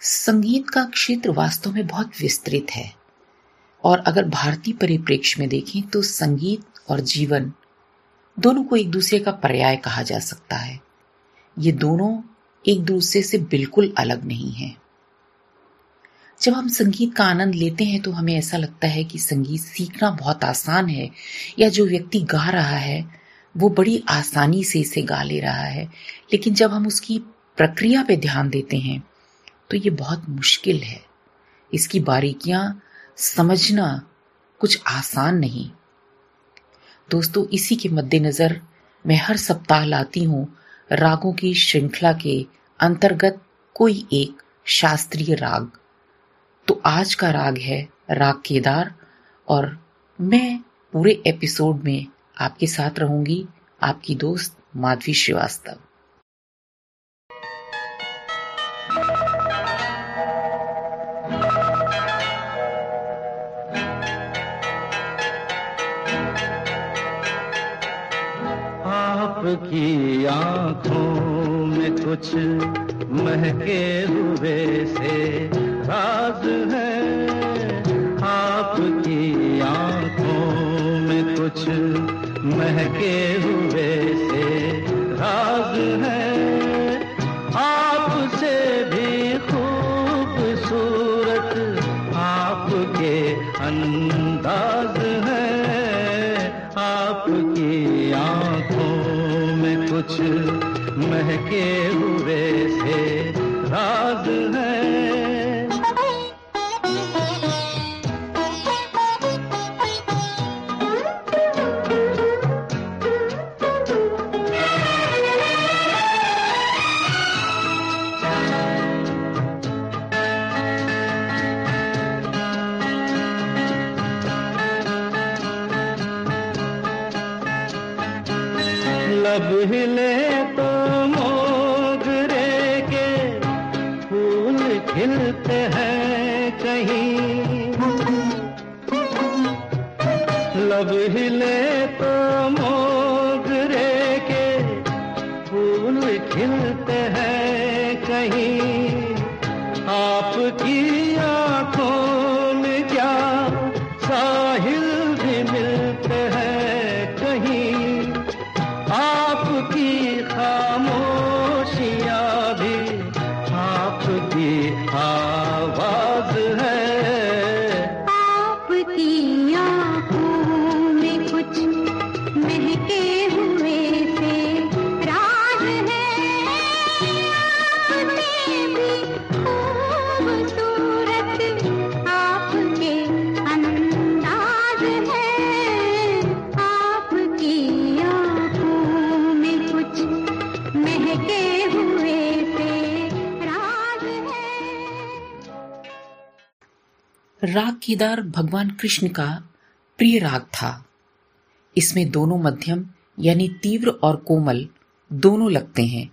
संगीत का क्षेत्र वास्तव में बहुत विस्तृत है। और अगर भारतीय परिप्रेक्ष्य में देखें तो संगीत और जीवन दोनों को एक दूसरे का पर्याय कहा जा सकता है। ये दोनों एक दूसरे से बिल्कुल अलग नहीं है। जब हम संगीत का आनंद लेते हैं तो हमें ऐसा लगता है कि संगीत सीखना बहुत आसान है या जो व्यक्ति गा रहा है, वो बड़ी आसानी से इसे गा ले रहा है। लेकिन जब हम उसकी प्रक्रिया पे ध्यान देते हैं तो ये बहुत मुश्किल है। इसकी बारीकियाँ समझना कुछ आसान नहीं। दोस्तों, इसी के मद्देनजर मैं हर सप्ताह लाती हूँ रागों की श्रृंखला के अंतर्गत कोई एक शास्त्रीय राग। तो आज का राग है राग केदार और मैं पूरे एपिसोड में आपके साथ रहूँगी, आपकी दोस्त माधवी श्रीवास्तव। आपकी आँखों में कुछ महके हुए से राज है। आपकी आँखों में कुछ महके हुए से राज है। महके हुए से राज राग केदार भगवान कृष्ण का प्रिय राग था। इसमें दोनों मध्यम यानी तीव्र और कोमल दोनों लगते हैं।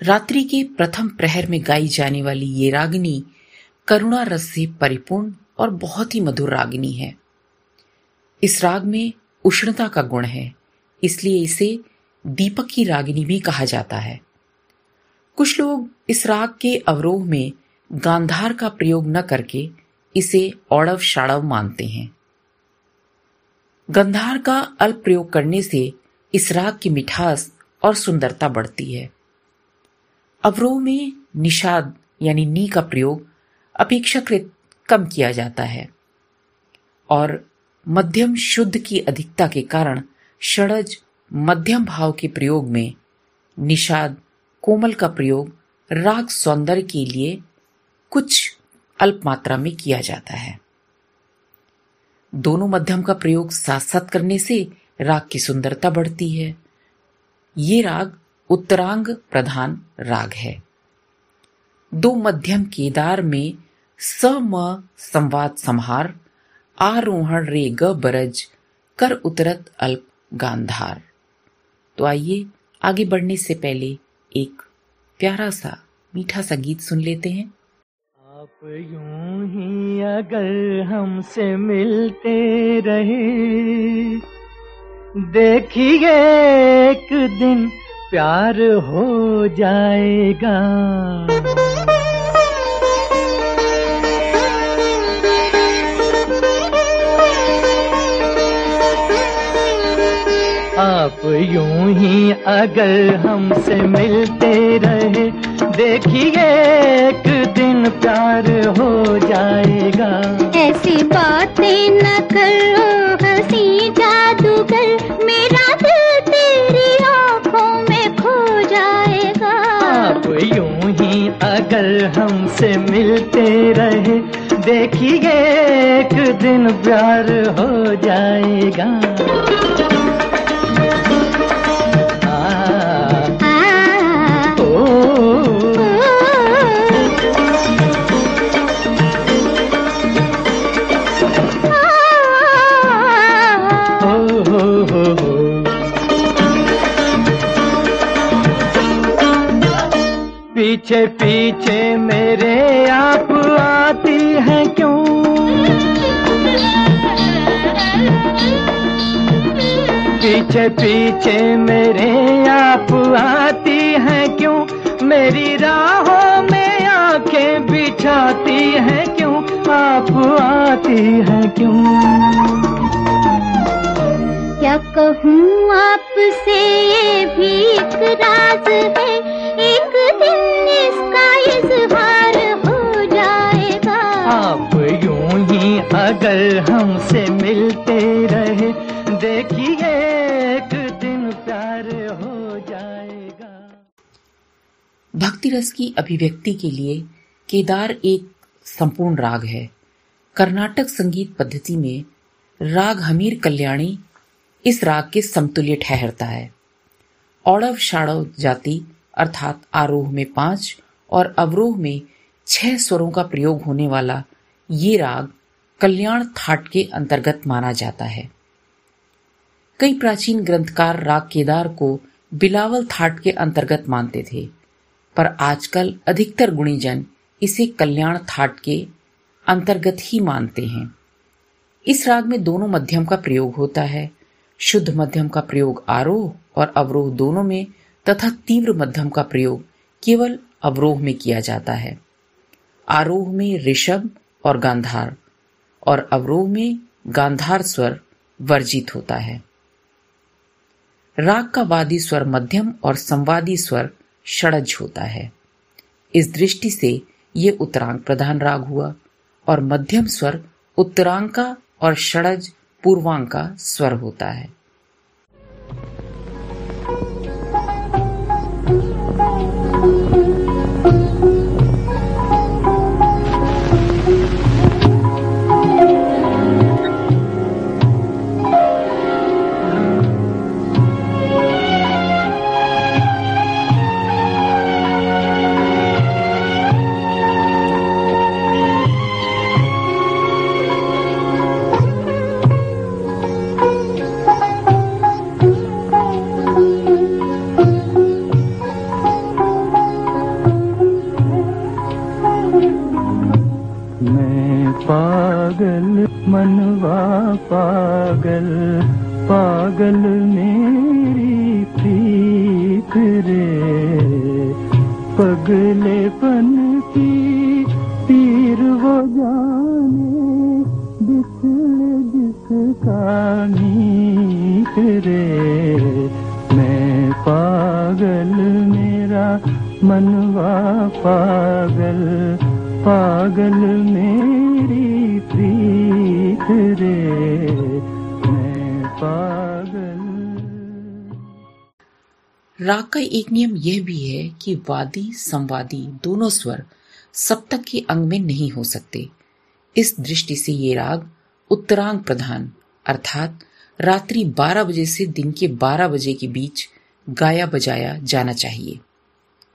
रात्रि के प्रथम प्रहर में गाई जाने वाली ये रागिनी करुणा रस से परिपूर्ण और बहुत ही मधुर रागिनी है। इस राग में उष्णता का गुण है, इसलिए इसे दीपक की रागिनी भी कहा जाता है। कुछ लोग इस राग के अवरोह में गांधार का प्रयोग न करके इसे औड़व शाड़व मानते हैं। गंधार का अल्प प्रयोग करने से इस राग की मिठास और सुंदरता बढ़ती है। अवरोह में निषाद यानी नी का प्रयोग अपेक्षाकृत कम किया जाता है और मध्यम शुद्ध की अधिकता के कारण षडज मध्यम भाव के प्रयोग में निषाद, कोमल का प्रयोग राग सौंदर्य के लिए कुछ अल्प मात्रा में किया जाता है। दोनों मध्यम का प्रयोग साथ साथ करने से राग की सुंदरता बढ़ती है। ये राग उत्तरांग प्रधान राग है। दो मध्यम केदार में स म संवाद संहार, आरोहण रे ग बरज, कर उतरत अल्प गांधार। तो आइए आगे बढ़ने से पहले एक प्यारा सा, मीठा सा गीत सुन लेते हैं। आप यूँ ही अगर हमसे मिलते रहे। देखिए एक दिन प्यार हो जाएगा। आप यूँ ही अगर हमसे मिलते रहे देखिए एक दिन प्यार हो जाएगा। ऐसी बातें न करो हँसी जादूगर मेरा दिल तेरी आँखों में खो जाएगा। आप यूँ ही अगर हमसे मिलते रहे देखिए एक दिन प्यार हो जाएगा। पीछे पीछे मेरे आप आती है क्यों? पीछे पीछे मेरे आप आती है क्यों? मेरी राहों में आँखें बिछाती है क्यों? आप आती है क्यों? क्या कहूँ आपसे ये भी एक राज है? अगर हमसे मिलते रहे, देखिए एक दिन प्यार हो जाएगा। भक्ति रस की अभिव्यक्ति के लिए केदार एक संपूर्ण राग है। कर्नाटक संगीत पद्धति में राग हमीर कल्याणी इस राग के समतुल्य ठहरता है। औड़व शाड़व जाति, अर्थात आरोह में पाँच और अवरोह में छह स्वरों का प्रयोग होने वाला ये राग कल्याण थाट के अंतर्गत माना जाता है। कई प्राचीन ग्रंथकार राग केदार को बिलावल थाट के अंतर्गत मानते थे, पर आजकल अधिकतर गुणीजन इसे कल्याण थाट के अंतर्गत ही मानते हैं। इस राग में दोनों मध्यम का प्रयोग होता है, शुद्ध मध्यम का प्रयोग आरोह और अवरोह दोनों में, तथा तीव्र मध्यम का प्रयोग केवल अवरोह में किया जाता है। आरोह में ऋषभ और गांधार। और अवरोह में गांधार स्वर वर्जित होता है। राग का वादी स्वर मध्यम और संवादी स्वर षडज होता है। इस दृष्टि से ये उत्तरांग प्रधान राग हुआ और मध्यम स्वर उत्तरांग का और षडज पूर्वांग का स्वर होता है। कि वादी, संवादी दोनों स्वर सप्तक के अंग में नहीं हो सकते। इस दृष्टि से ये राग उत्तरांग प्रधान, अर्थात रात्रि 12 बजे से दिन के 12 बजे के बीच गाया बजाया जाना चाहिए।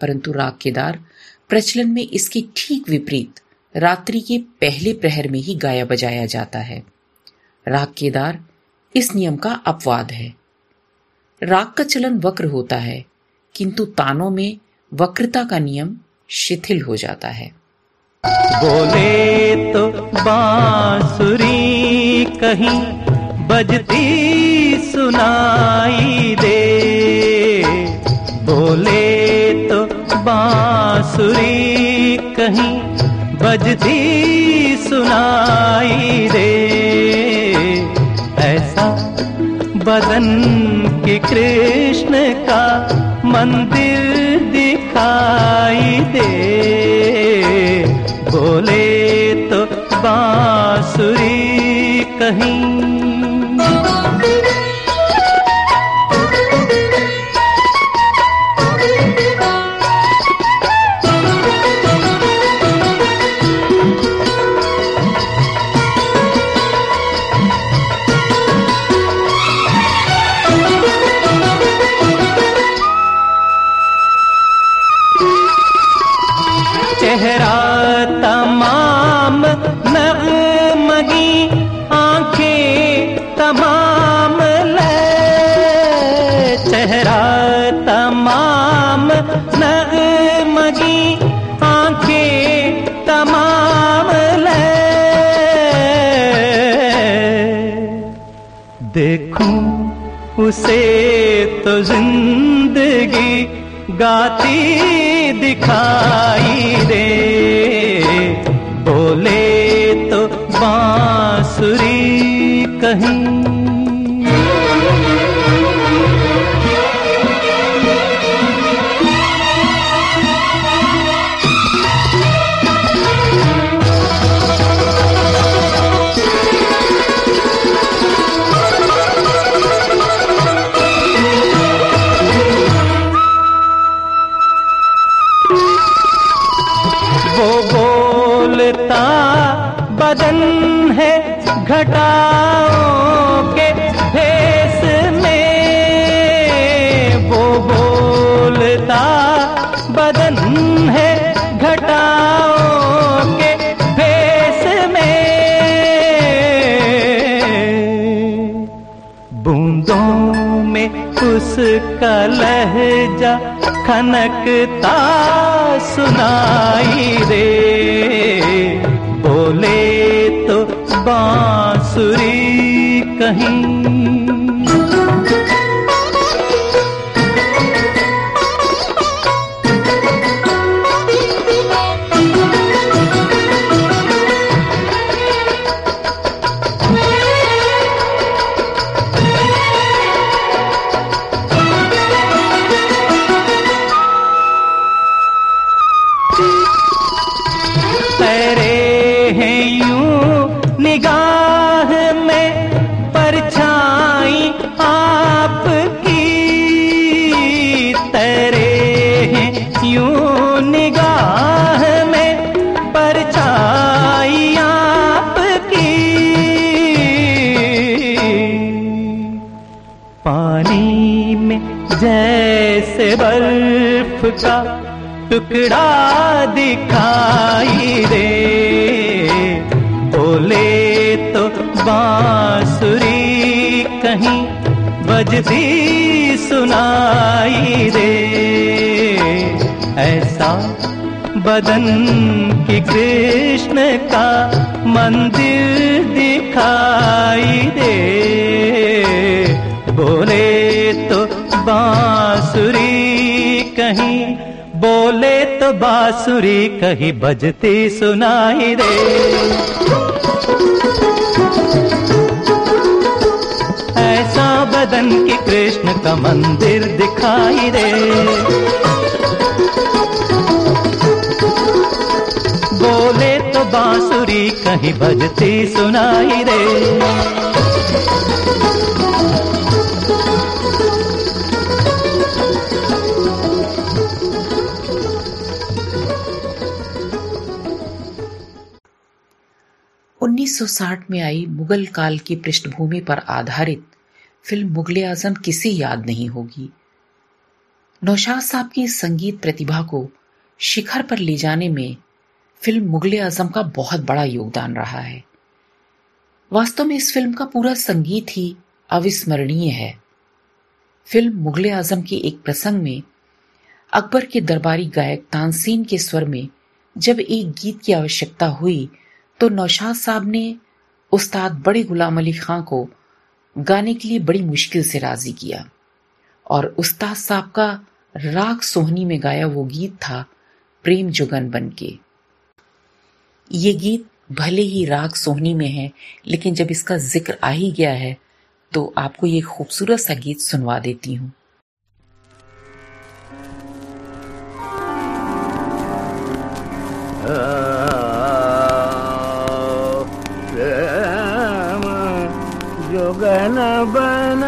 परंतु राग केदार प्रचलन में इसके ठीक विपरीत रात्रि के पहले प्रहर में ही गाया बजाया जाता है। राग केदार इस नियम का अपवाद है। राग का चलन वक्र होता है, किंतु तानों में वक्रता का नियम शिथिल हो जाता है। बोले तो बांसुरी कहीं बजती सुनाई दे। बोले तो बांसुरी कहीं बजती सुनाई दे। ऐसा बदन के कृष्ण का मंदिर दिखाई दे। बोले तो बांसुरी कहीं देखूँ उसे तो ज़िंदगी गाती दिखाई दे। बोले तो बांसुरी कहीं खनकता सुनाई रे। बोले तो बांसुरी कहीं टुकड़ा दिखाई दे। बोले तो बांसुरी कहीं बजती सुनाई दे। ऐसा बदन की कृष्ण का मंदिर दिखाई दे। बोले तो बांसुरी कहीं बोले तो बासुरी कहीं बजती सुनाई रे ऐसा बदन की कृष्ण का मंदिर दिखाई रे बोले तो बांसुरी कहीं बजती सुनाई रे 1960 में आई मुगल काल की पृष्ठभूमि पर आधारित फ़िल्म मुगल आज़म किसी याद नहीं होगी। नौशाद साहब की संगीत प्रतिभा को शिखर पर ले जाने में फ़िल्म मुगल आज़म का बहुत बड़ा योगदान रहा है। वास्तव में इस फ़िल्म का पूरा संगीत ही अविस्मरणीय है। फ़िल्म मुगल आज़म के एक प्रसंग में अकबर के दरबारी गायक तानसीन के स्वर में जब एक गीत की आवश्यकता हुई तो नौशाद साहब ने उस्ताद बड़े गुलाम अली खां को गाने के लिए बड़ी मुश्किल से राज़ी किया और उस्ताद साहब का राग सोहनी में गाया वो गीत था प्रेम जुगन बन के ये गीत भले ही राग सोहनी में है, लेकिन जब इसका ज़िक्र आ ही गया है तो आपको ये खूबसूरत सा गीत सुनवा देती हूँ। जोगन बन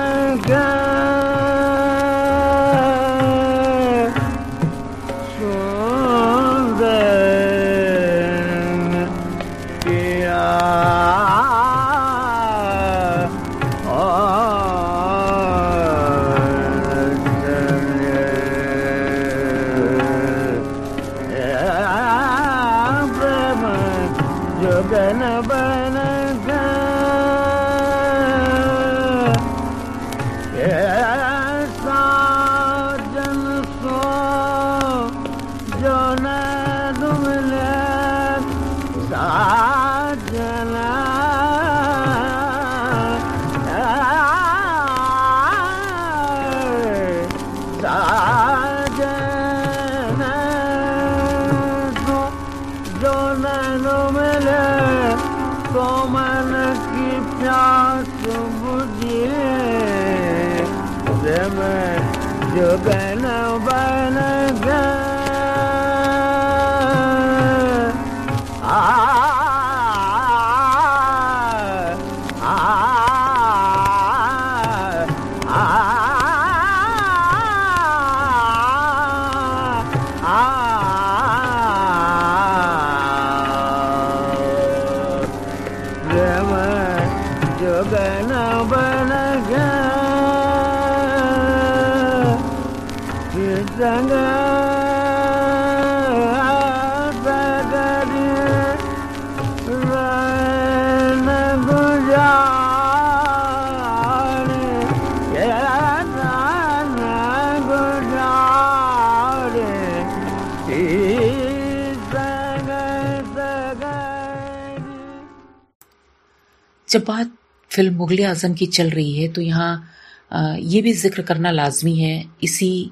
जब बात फ़िल्म मुगल आज़म की चल रही है तो यहाँ ये भी ज़िक्र करना लाजमी है। इसी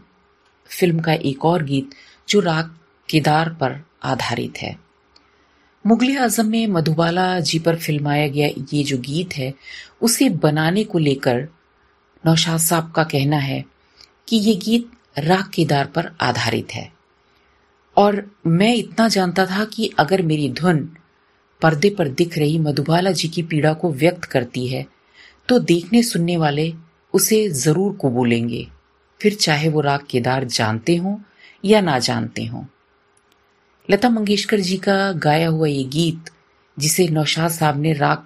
फ़िल्म का एक और गीत जो राग केदार पर आधारित है। मुगल आज़म में मधुबाला जी पर फिल्माया गया ये जो गीत है, उसे बनाने को लेकर नौशाद साहब का कहना है कि ये गीत राग केदार पर आधारित है। और मैं इतना जानता था कि अगर मेरी धुन पर्दे पर दिख रही मधुबाला जी की पीड़ा को व्यक्त करती है। तो देखने सुनने वाले उसे ज़रूर कबूलेंगे। फिर चाहे वो राग केदार जानते हों या ना जानते हों। लता मंगेशकर जी का गाया हुआ ये गीत, जिसे नौशाद साहब ने राग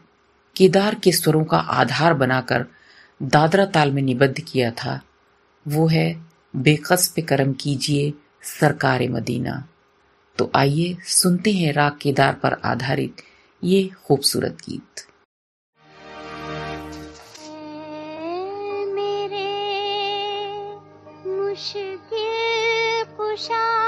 केदार के स्वरों का आधार बनाकर दादरा ताल में निबद्ध किया था, वो है बेकस पे करम कीजिए सरकार मदीना। तो आइए सुनते हैं राग केदार पर आधारित ये खूबसूरत गीत। मेरे मुश्किल कुशा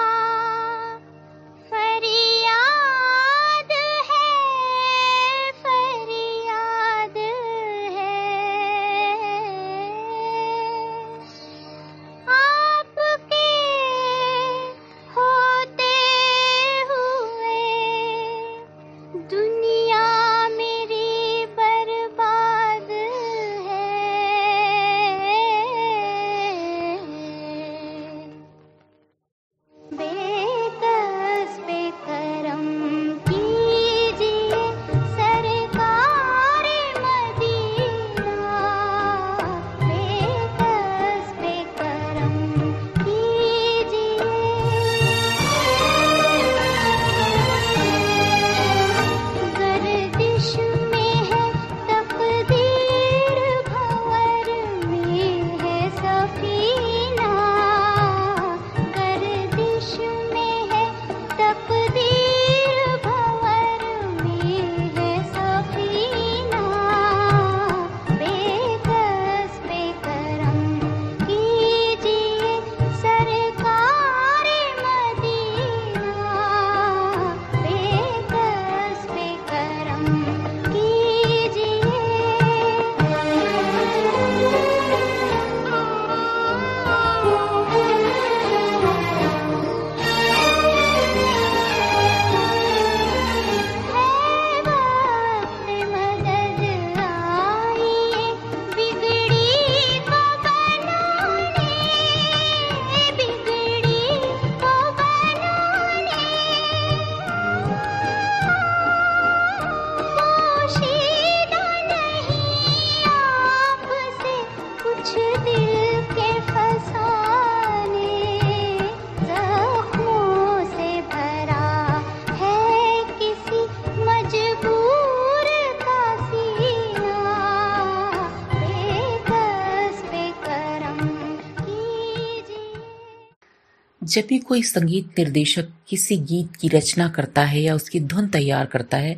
जब भी कोई संगीत निर्देशक किसी गीत की रचना करता है या उसकी धुन तैयार करता है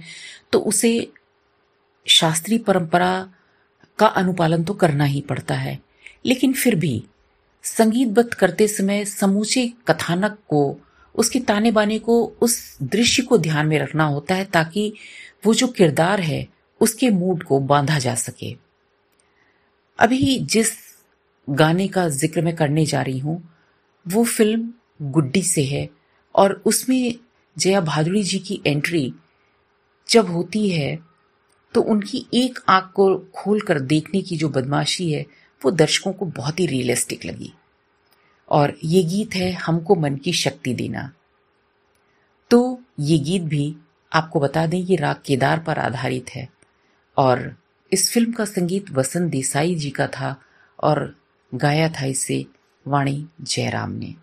तो उसे शास्त्रीय परंपरा का अनुपालन तो करना ही पड़ता है। लेकिन फिर भी संगीतबद्ध करते समय समूचे कथानक को, उसके ताने बाने को, उस दृश्य को ध्यान में रखना होता है ताकि वो जो किरदार है, उसके मूड को बांधा जा सके। अभी जिस गाने का ज़िक्र मैं करने जा रही हूँ, वो फ़िल्म गुड्डी से है और उसमें जया भादुड़ी जी की एंट्री जब होती है तो उनकी एक आँख को खोलकर देखने की जो बदमाशी है, वो दर्शकों को बहुत ही रियलिस्टिक लगी। और ये गीत है हमको मन की शक्ति देना। तो ये गीत भी आपको बता दें, ये राग केदार पर आधारित है। और इस फ़िल्म का संगीत वसंत देसाई जी का था और गाया था इसे वाणी जयराम ने।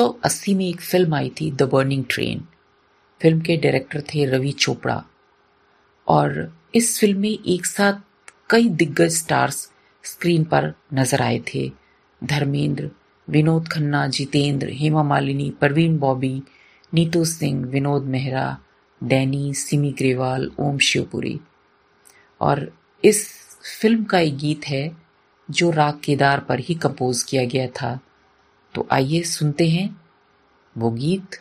अस्सी में एक फ़िल्म आई थी द बर्निंग ट्रेन फ़िल्म के डायरेक्टर थे रवि चोपड़ा। और इस फ़िल्म में एक साथ कई दिग्गज स्टार्स स्क्रीन पर नज़र आए थे। धर्मेंद्र, विनोद खन्ना, जितेंद्र, हेमा मालिनी, परवीन बॉबी, नीतू सिंह, विनोद मेहरा, डैनी, सिमी ग्रेवाल, ओम शिवपुरी। और इस फ़िल्म का एक गीत है, जो राग केदार पर ही कंपोज किया गया था। तो आइए सुनते हैं वो गीत।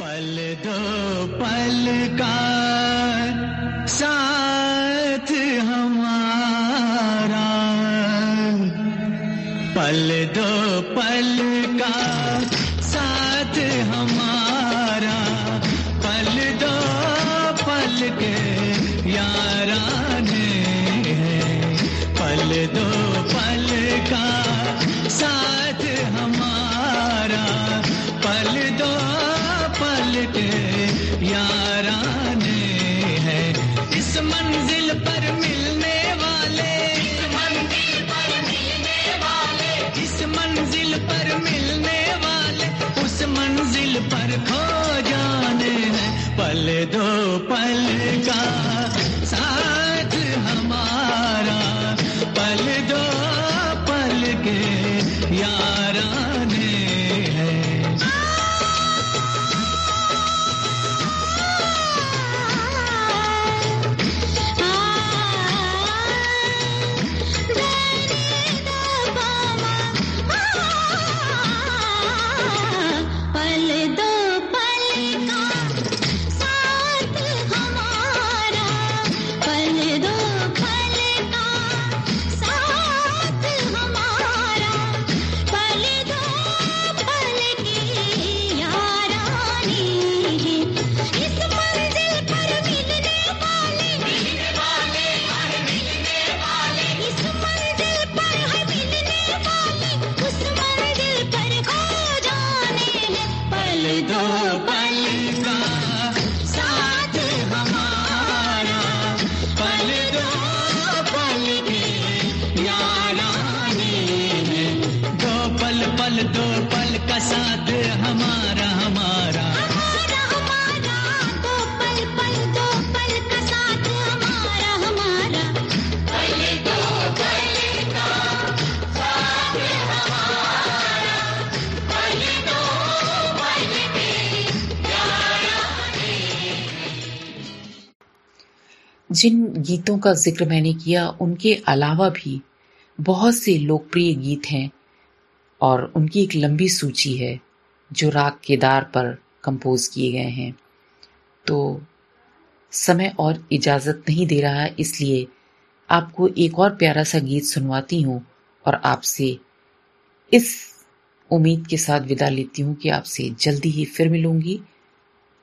पल दो पल का साथ हमारा। पल दो पल का गीतों का ज़िक्र मैंने किया, उनके अलावा भी बहुत से लोकप्रिय गीत हैं और उनकी एक लंबी सूची है, जो राग केदार पर कंपोज किए गए हैं। तो समय और इजाज़त नहीं दे रहा है इसलिए आपको एक और प्यारा सा गीत सुनवाती हूँ और आपसे इस उम्मीद के साथ विदा लेती हूँ कि आपसे जल्दी ही फिर मिलूँगी।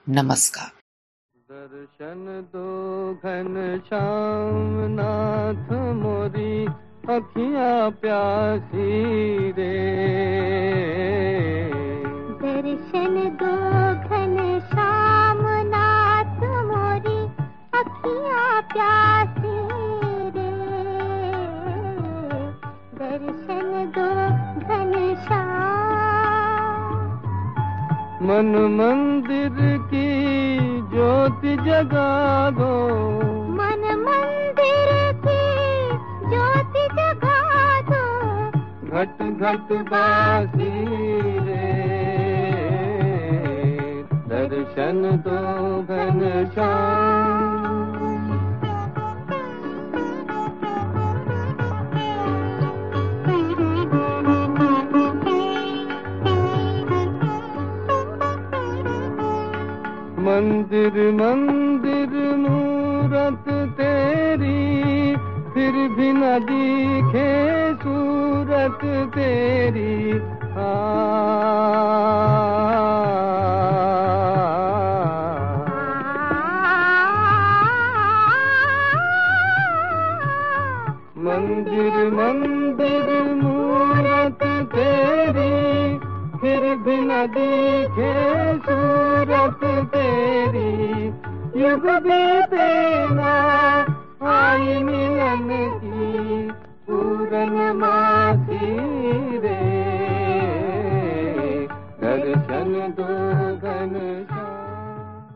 नमस्कार। दर्शन दो घन श्याम नाथ मोरी अखियाँ प्यासी रे। दर्शन दो घन श्याम नाथ मोरी अखियाँ प्यासी रे। दर्शन दो घन श्याम। मन मंदिर की ज्योति जगा दो। मन मंदिर की ज्योति जगा दो। घट घट बासी रे। दर्शन दो घन श्याम मंदिर मंदिर मूरत तेरी, फिर भी न दिखे सूरत तेरी। मंदिर मंदिर मूरत तेरी, फिर भी न दिखे सूरत तेरी। युग बीते ना आई मिलन की पूरन मा